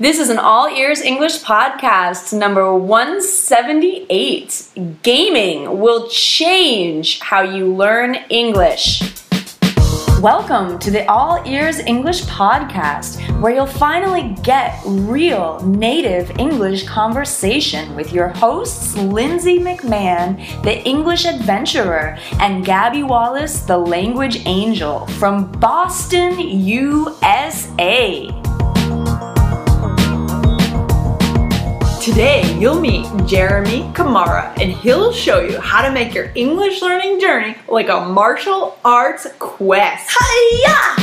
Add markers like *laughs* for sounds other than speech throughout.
This is an all ears English podcast, number 178. Gaming will change how you learn English. Welcome to the All Ears English podcast, where you'll finally get real native English conversation with your hosts, Lindsay McMahon, the English adventurer, and Gabby Wallace, the language angel from Boston, USA. Today, you'll meet Geremie Kamara, and he'll show you how to make your English learning journey like a martial arts quest. Hiya!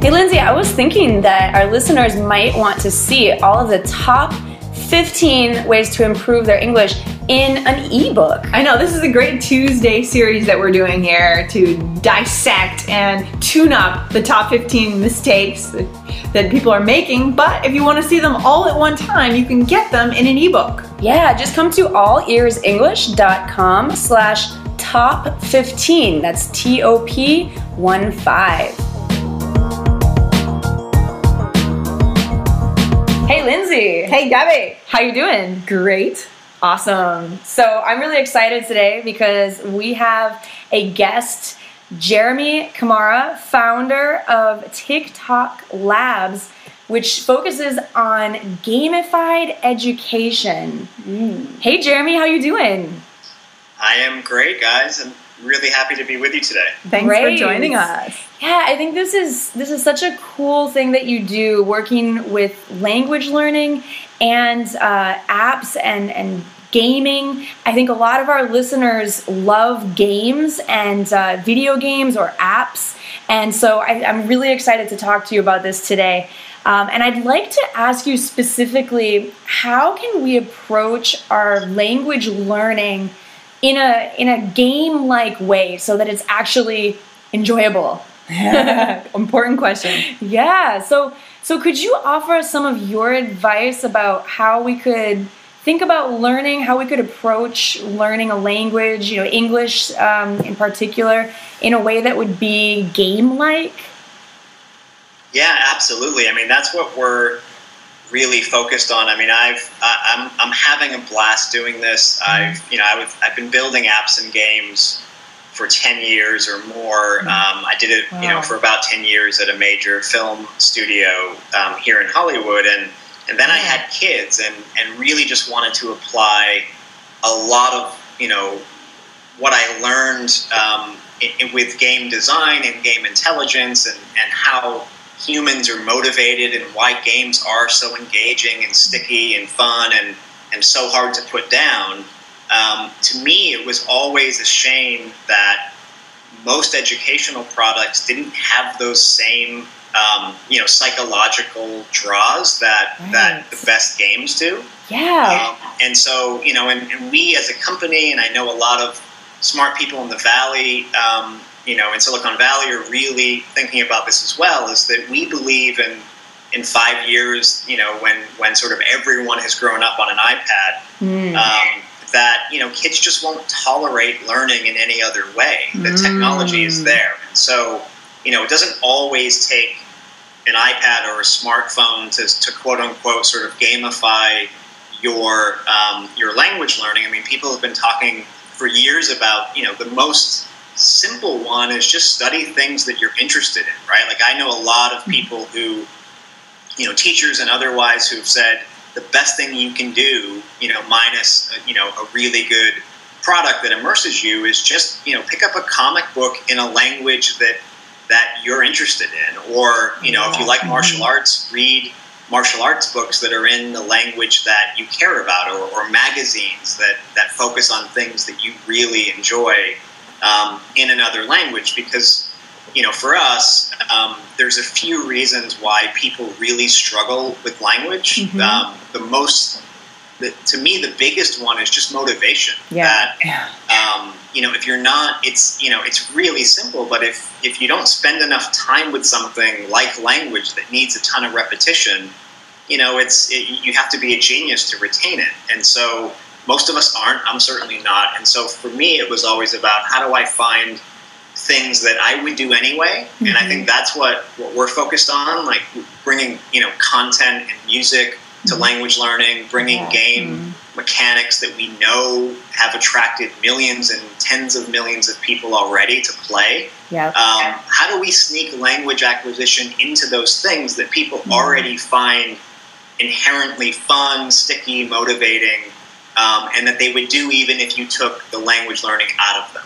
Hey, Lindsay, I was thinking that our listeners might want to see all of the top 15 ways to improve their English in an ebook. I know this is a great Tuesday series that we're doing here to dissect and tune up the top 15 mistakes that, that people are making. But if you want to see them all at one time, you can get them in an ebook. Yeah, just come to allearsenglish.com slash top 15. That's T-O-P 1 5. Hey, Lindsay. Hey, Gabby. How you doing? Great. Awesome. So I'm really excited today because we have a guest, Geremie Kamara, founder of TikTok Labs, which focuses on gamified education. Mm. Hey, Geremie, how you doing? I am great, guys. I'm really happy to be with you today. Thanks Great. for joining us. Yeah, I think this is this is such a cool thing that you do, working with language learning and uh, apps and and gaming. I think a lot of our listeners love games and uh, video games or apps, and so I, am really excited to talk to you about this today. Um, and I'd like to ask you specifically, how can we approach our language learning? in a in a game like way so that it's actually enjoyable *laughs* important question yeah so so could you offer us some of your advice about how we could think about learning how we could approach learning a language you know english um, in particular in a way that would be game like yeah absolutely i mean that's what we're really focused on. I mean, I've I'm I'm having a blast doing this. Mm-hmm. I've you know I have I've been building apps and games for 10 years or more. Mm-hmm. Um, I did it, wow. you know, for about 10 years at a major film studio um, here in Hollywood, and and then I had kids, and and really just wanted to apply a lot of you know what I learned um, in, with game design and game intelligence, and and how humans are motivated and why games are so engaging and sticky and fun and, and so hard to put down. Um, to me, it was always a shame that most educational products didn't have those same, um, you know, psychological draws that right. that the best games do. Yeah. Um, and so, you know, and, and, we as a company, and I know a lot of smart people in the valley, um, you know, in Silicon Valley are really thinking about this as well. Is that we believe in in five years, you know, when when sort of everyone has grown up on an iPad, mm. um, that you know kids just won't tolerate learning in any other way. The mm. technology is there, and so you know it doesn't always take an iPad or a smartphone to, to quote unquote sort of gamify your um, your language learning. I mean, people have been talking for years about you know the most simple one is just study things that you're interested in, right? Like I know a lot of people who, you know, teachers and otherwise who've said the best thing you can do, you know, minus, uh, you know, a really good product that immerses you is just, you know, pick up a comic book in a language that that you're interested in. Or, you know, if you like martial arts, read martial arts books that are in the language that you care about or, or magazines that, that focus on things that you really enjoy um, in another language. Because you know for us um, there's a few reasons why people really struggle with language. Mm-hmm. um, the most the, to me the biggest one is just motivation yeah. that um, you know if you're not it's you know it's really simple but if if you don't spend enough time with something like language that needs a ton of repetition you know it's it, you have to be a genius to retain it and so most of us aren't. I'm certainly not. And so for me, it was always about how do I find things that I would do anyway, mm-hmm. and I think that's what, what we're focused on, like bringing you know content and music to mm-hmm. language learning, bringing yeah. game mm-hmm. mechanics that we know have attracted millions and tens of millions of people already to play. Yeah. Um, how do we sneak language acquisition into those things that people mm-hmm. already find inherently fun, sticky, motivating, um, and that they would do even if you took the language learning out of them?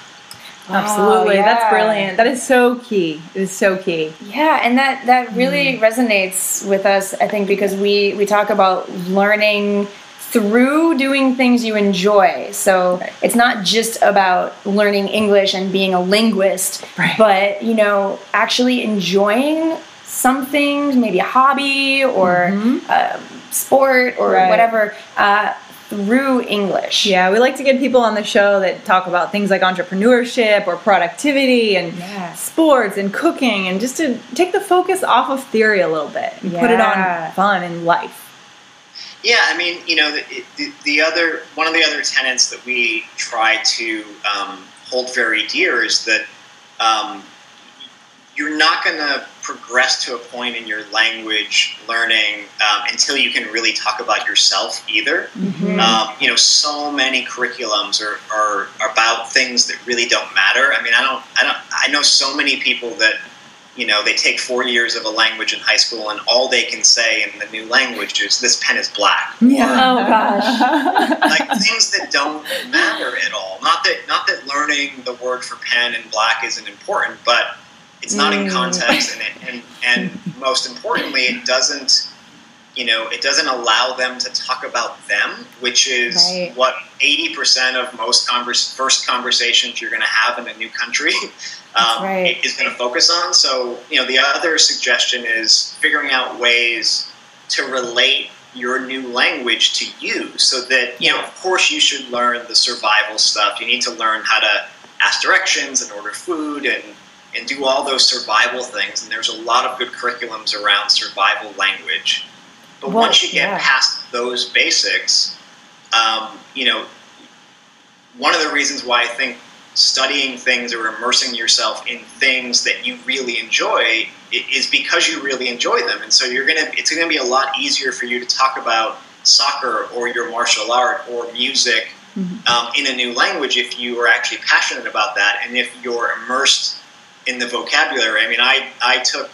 Absolutely. Oh, yeah. That's brilliant. That is so key. It is so key. Yeah, and that that really mm. resonates with us I think because we we talk about learning through doing things you enjoy. So right. it's not just about learning English and being a linguist, right. but you know, actually enjoying something, maybe a hobby or mm-hmm. a sport or right. whatever. Uh, through English. Yeah, we like to get people on the show that talk about things like entrepreneurship or productivity and yeah. sports and cooking and just to take the focus off of theory a little bit and yeah. put it on fun and life. Yeah, I mean, you know, the, the, the, other one of the other tenets that we try to um, hold very dear is that um, you're not going to progress to a point in your language learning um, until you can really talk about yourself either. Mm-hmm. Um, you know, so many curriculums are, are, are, about things that really don't matter. I mean, I don't, I don't, I know so many people that, you know, they take four years of a language in high school and all they can say in the new language is this pen is black. Yeah. Or, oh gosh. *laughs* like things that don't matter at all. Not that, not that learning the word for pen and black isn't important, but it's not in mm. context, and, it, and and most importantly, it doesn't you know it doesn't allow them to talk about them, which is right. what eighty percent of most converse, first conversations you're going to have in a new country *laughs* um, right. is going to focus on. So you know the other suggestion is figuring out ways to relate your new language to you so that you know of course you should learn the survival stuff you need to learn how to ask directions and order food and and do all those survival things. And there's a lot of good curriculums around survival language. But well, once you get yeah. past those basics, um, you know, one of the reasons why I think studying things or immersing yourself in things that you really enjoy is because you really enjoy them. And so you're gonna it's gonna be a lot easier for you to talk about soccer or your martial art or music mm-hmm. um, in a new language if you are actually passionate about that and if you're immersed in the vocabulary. I mean, I, I took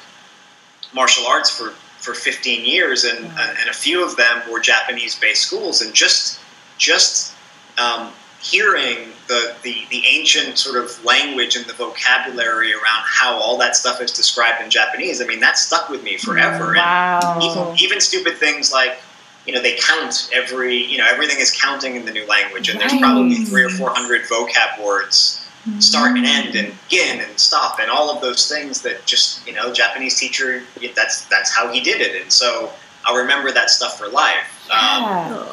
martial arts for, for 15 years, and, uh, and a few of them were Japanese based schools, and just just um, hearing the, the, the ancient sort of language and the vocabulary around how all that stuff is described in Japanese, I mean, that stuck with me forever. Wow. And even, even stupid things like, you know, they count every, you know, everything is counting in the new language, and right. there's probably three or four hundred vocab words start and end and begin and stop and all of those things that just you know Japanese teacher that's that's how he did it and so I'll remember that stuff for life. Yeah.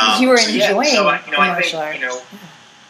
Um, you were so enjoying yeah, so I, you know I think you know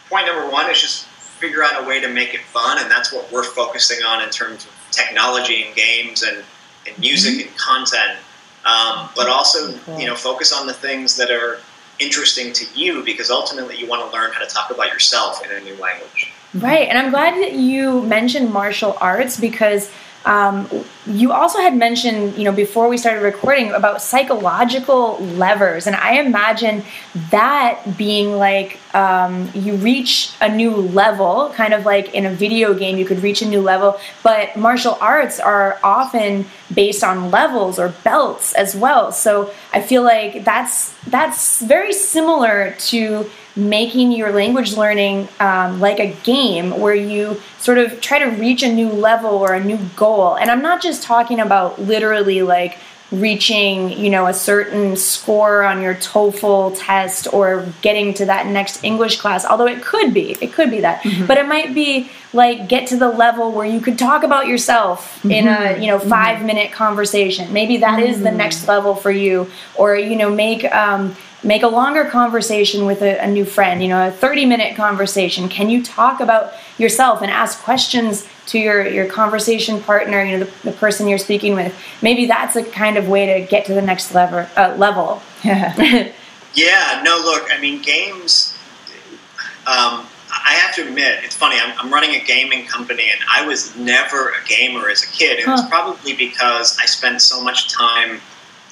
point number one is just figure out a way to make it fun and that's what we're focusing on in terms of technology and games and, and music mm-hmm. and content. Um, but also cool. you know focus on the things that are interesting to you because ultimately you want to learn how to talk about yourself in a new language. Right. And I'm glad that you mentioned martial arts because um, you also had mentioned, you know, before we started recording about psychological levers, and I imagine that being like um, you reach a new level, kind of like in a video game, you could reach a new level. But martial arts are often based on levels or belts as well. So I feel like that's that's very similar to making your language learning um, like a game where you sort of try to reach a new level or a new goal. And I'm not just talking about literally like reaching, you know, a certain score on your TOEFL test or getting to that next English class, although it could be, it could be that. Mm-hmm. But it might be like get to the level where you could talk about yourself mm-hmm. in a, mm-hmm. you know, 5 mm-hmm. minute conversation. Maybe that is the mm-hmm. next level for you or you know, make um make a longer conversation with a, a, new friend, you know, a 30 minute conversation. Can you talk about yourself and ask questions to your, your conversation partner, you know, the, the person you're speaking with? Maybe that's a kind of way to get to the next lever, uh, level. *laughs* yeah, no, look, I mean, games, um, I have to admit, it's funny. I'm, I'm, running a gaming company, and I was never a gamer as a kid. It huh. it's probably because I spent so much time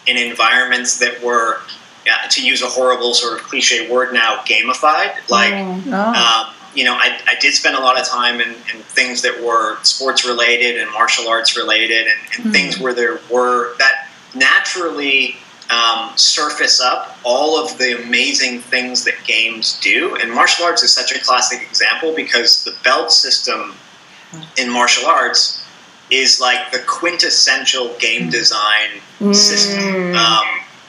in environments that were, yeah, to use a horrible sort of cliche word now, gamified. Like, oh. um, you know, I, I did spend a lot of time in, in things that were sports related and martial arts related, and, and mm-hmm. things where there were that naturally um, surface up all of the amazing things that games do. And martial arts is such a classic example because the belt system in martial arts is like the quintessential game design mm. system. Um,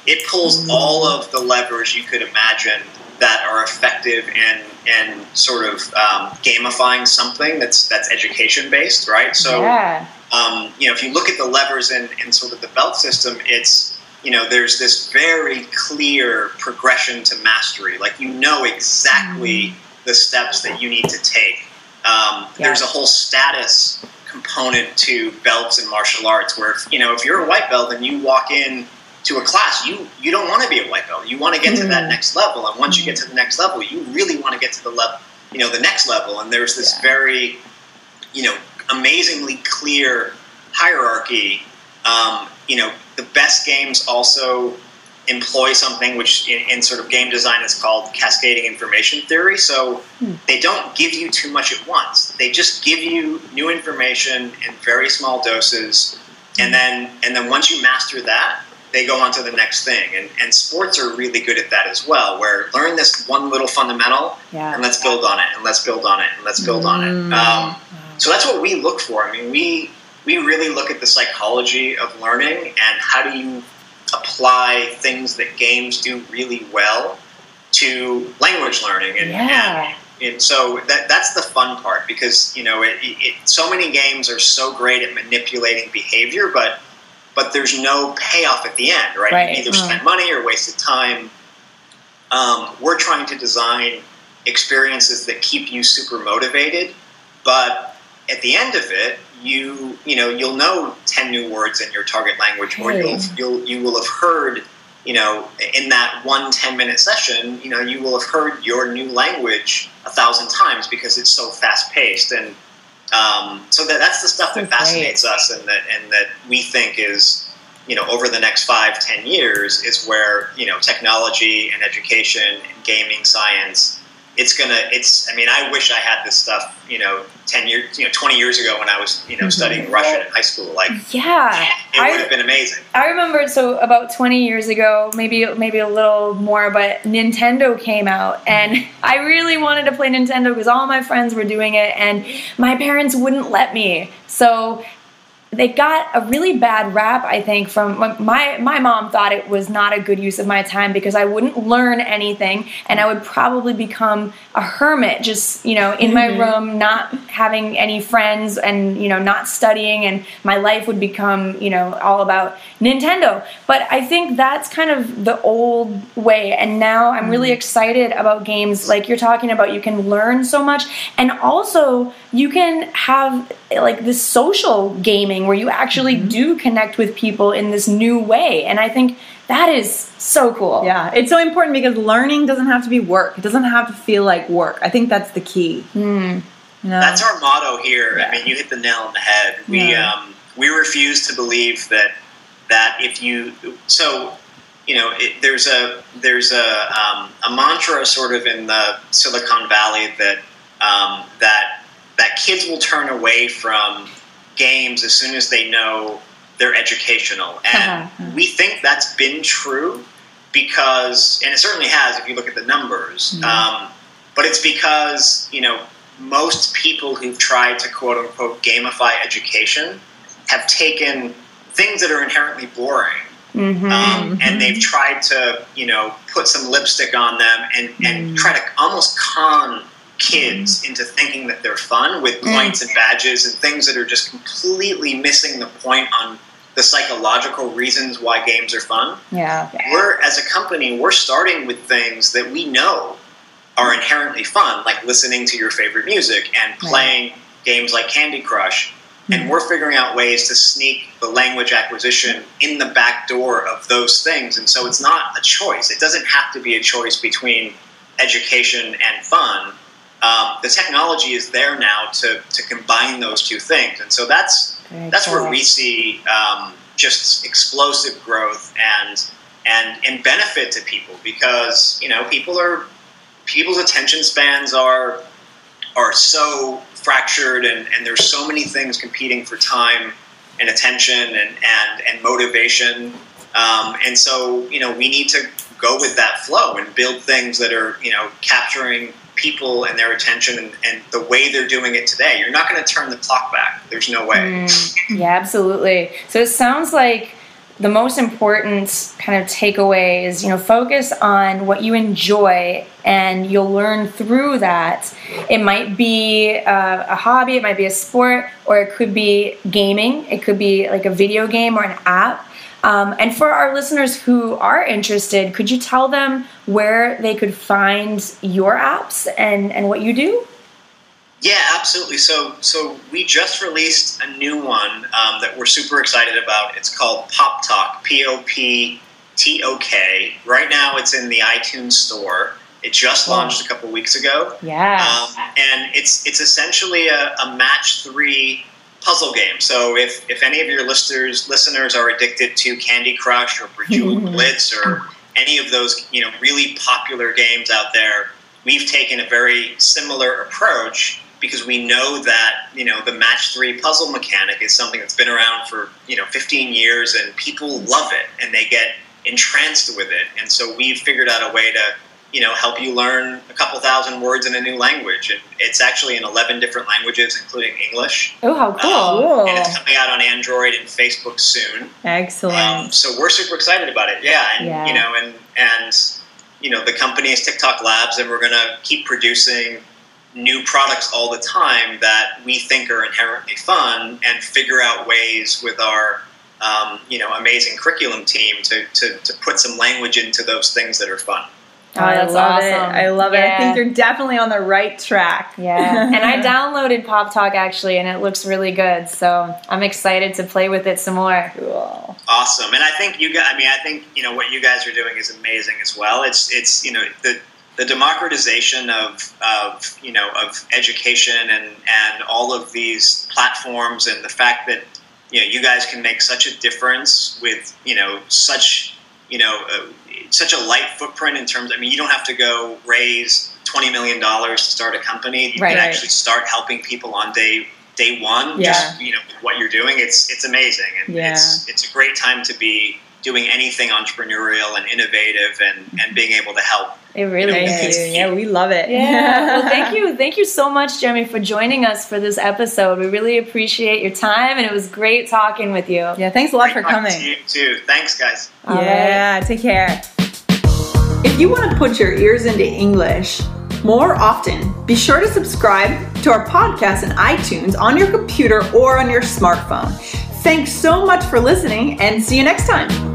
it pulls all of the levers you could imagine that are effective in in sort of um, gamifying something that's that's education based, right? So, yeah. um, you know, if you look at the levers in, in sort of the belt system, it's you know, there's this very clear progression to mastery. Like you know exactly mm-hmm. the steps that you need to take. Um, yeah. There's a whole status component to belts in martial arts where, if, you know, if you're a white belt and you walk in to a class, you you don't want to be a white belt. You want to get to that mm-hmm. next level, and once you get to the next level, you really want to get to the level, you know, the next level. And there's this yeah. very, you know, amazingly clear hierarchy. Um, you know, the best games also employ something which in, in, sort of game design is called cascading information theory. So hmm. they don't give you too much at once. They just give you new information in very small doses, and then and then once you master that, they go on to the next thing. And, and sports are really good at that as well, where learn this one little fundamental yeah. and let's build on it, and let's build on it, and let's build on it. Mm. Um, so that's what we look for. I mean, we we really look at the psychology of learning and how do you apply things that games do really well to language learning and, yeah. and, and so that, that's the fun part because you know it, it, so many games are so great at manipulating behavior but but there's no payoff at the end right, right. you either mm. spend money or wasted time um, we're trying to design experiences that keep you super motivated but at the end of it you you know you'll know 10 new words in your target language or you'll, you'll you will have heard you know in that one 10 minute session you know you will have heard your new language a thousand times because it's so fast paced and um, so that, that's the stuff that fascinates us and that and that we think is you know over the next five ten years is where you know technology and education and gaming science it's gonna it's i mean i wish i had this stuff you know 10 years you know 20 years ago when i was you know mm-hmm. studying russian in high school like yeah. it would have been amazing. I remember so about 20 years ago maybe maybe a little more but nintendo came out and i really wanted to play nintendo because all my friends were doing it and my parents wouldn't let me. So they got a really bad rap i think from my my mom thought it was not a good use of my time because i wouldn't learn anything and i would probably become a hermit just you know in mm-hmm. my room not having any friends and you know not studying and my life would become you know all about nintendo but i think that's kind of the old way and now i'm really mm-hmm. excited about games like you're talking about you can learn so much and also you can have like this social gaming where you actually mm-hmm. do connect with people in this new way. And I think that is so cool. Yeah, it's so important because learning doesn't have to be work. It doesn't have to feel like work. I think that's the key. Mm. Know? That's our motto here. Yeah. I mean, you hit the nail on the head. We yeah. um, we refuse to believe that that if you so you know it, there's a there's a um, a mantra sort of in the Silicon Valley that um, that that kids will turn away from games as soon as they know they're educational. *laughs* And uh-huh. we think that's been true because, and it certainly has if you look at the numbers, mm-hmm. um, but it's because, you know, most people who've tried to quote unquote gamify education have taken things that are inherently boring Mm-hmm, um, mm-hmm. and they've tried to, you know, put some lipstick on them and, and mm. try to almost con kids mm. into thinking that they're fun with mm. points and badges and things that are just completely missing the point on the psychological reasons why games are fun. Yeah. We're as a company, we're starting with things that we know are inherently fun, like listening to your favorite music and playing right. games like Candy Crush. And mm. we're figuring out ways to sneak the language acquisition in the back door of those things. And so it's not a choice. It doesn't have to be a choice between education and fun um, the technology is there now to, to combine those two things. And so that's Very that's cool. where we see um, just explosive growth and and and benefit to people because you know people are people's attention spans are are so fractured and, and there's so many things competing for time and attention and and, and motivation. Um, and so you know we need to go with that flow and build things that are you know capturing people and their attention and, and the way they're doing it today. You're not going to turn the clock back. There's no way. Mm, yeah, absolutely. So it sounds like the most important kind of takeaway is you know focus on what you enjoy and you'll learn through that. It might be uh, a hobby it might be a sport or it could be gaming. It could be like a video game or an app. Um, and for our listeners who are interested could you tell them where they could find your apps and and what you do Yeah, absolutely. So, so we just released a new one um, that we're super excited about. It's called PopTok, P O P T O K. Right now, it's in the iTunes store. It just launched a couple weeks ago, yeah um, and it's it's essentially a, a match three puzzle game. So, if if any of your listeners listeners are addicted to Candy Crush or Bejeweled *laughs* Blitz or any of those you know really popular games out there, we've taken a very similar approach because we know that you know the match three puzzle mechanic is something that's been around for you know 15 years and people love it and they get entranced with it and so we've figured out a way to you know help you learn a couple thousand words in a new language and it's actually in 11 different languages including english oh how cool Um, and it's coming out on android and facebook soon Excellent. um, so we're super excited about it. Yeah, and Yeah. you know, and and you know, the company is TikTok Labs, and we're going to keep producing new products all the time that we think are inherently fun, and figure out ways with our um, you know amazing curriculum team to, to to put some language into those things that are fun. Oh, I that's love awesome. it. I love it. I think you're definitely on the right track. Yeah, and I *laughs* downloaded Pop Talk actually, and it looks really good. So I'm excited to play with it some more. Cool. Awesome, and I think you guys. I mean, I think you know what you guys are doing is amazing as well. It's it's you know the the democratization of of you know of education and and all of these platforms and the fact that you know you guys can make such a difference with you know such you know uh, such a light footprint in terms. I mean, you don't have to go raise twenty million dollars to start a company. You Right. can Right. actually start helping people on day day one. Yeah. Just you know with what you're doing. It's it's amazing, and Yeah. it's it's a great time to be doing anything entrepreneurial and innovative and, and being able to help. It really Thank is. you. Yeah, we love it. Yeah. *laughs* Well, thank you. Thank you so much, Geremie, for joining us for this episode. We really appreciate your time, and it was great talking with you. Yeah, thanks a lot for Great talking coming. to you too. Thanks, guys. All right. yeah, take care. If you want to put your ears into English more often, be sure to subscribe to our podcast in iTunes on your computer or on your smartphone. Thanks so much for listening and see you next time.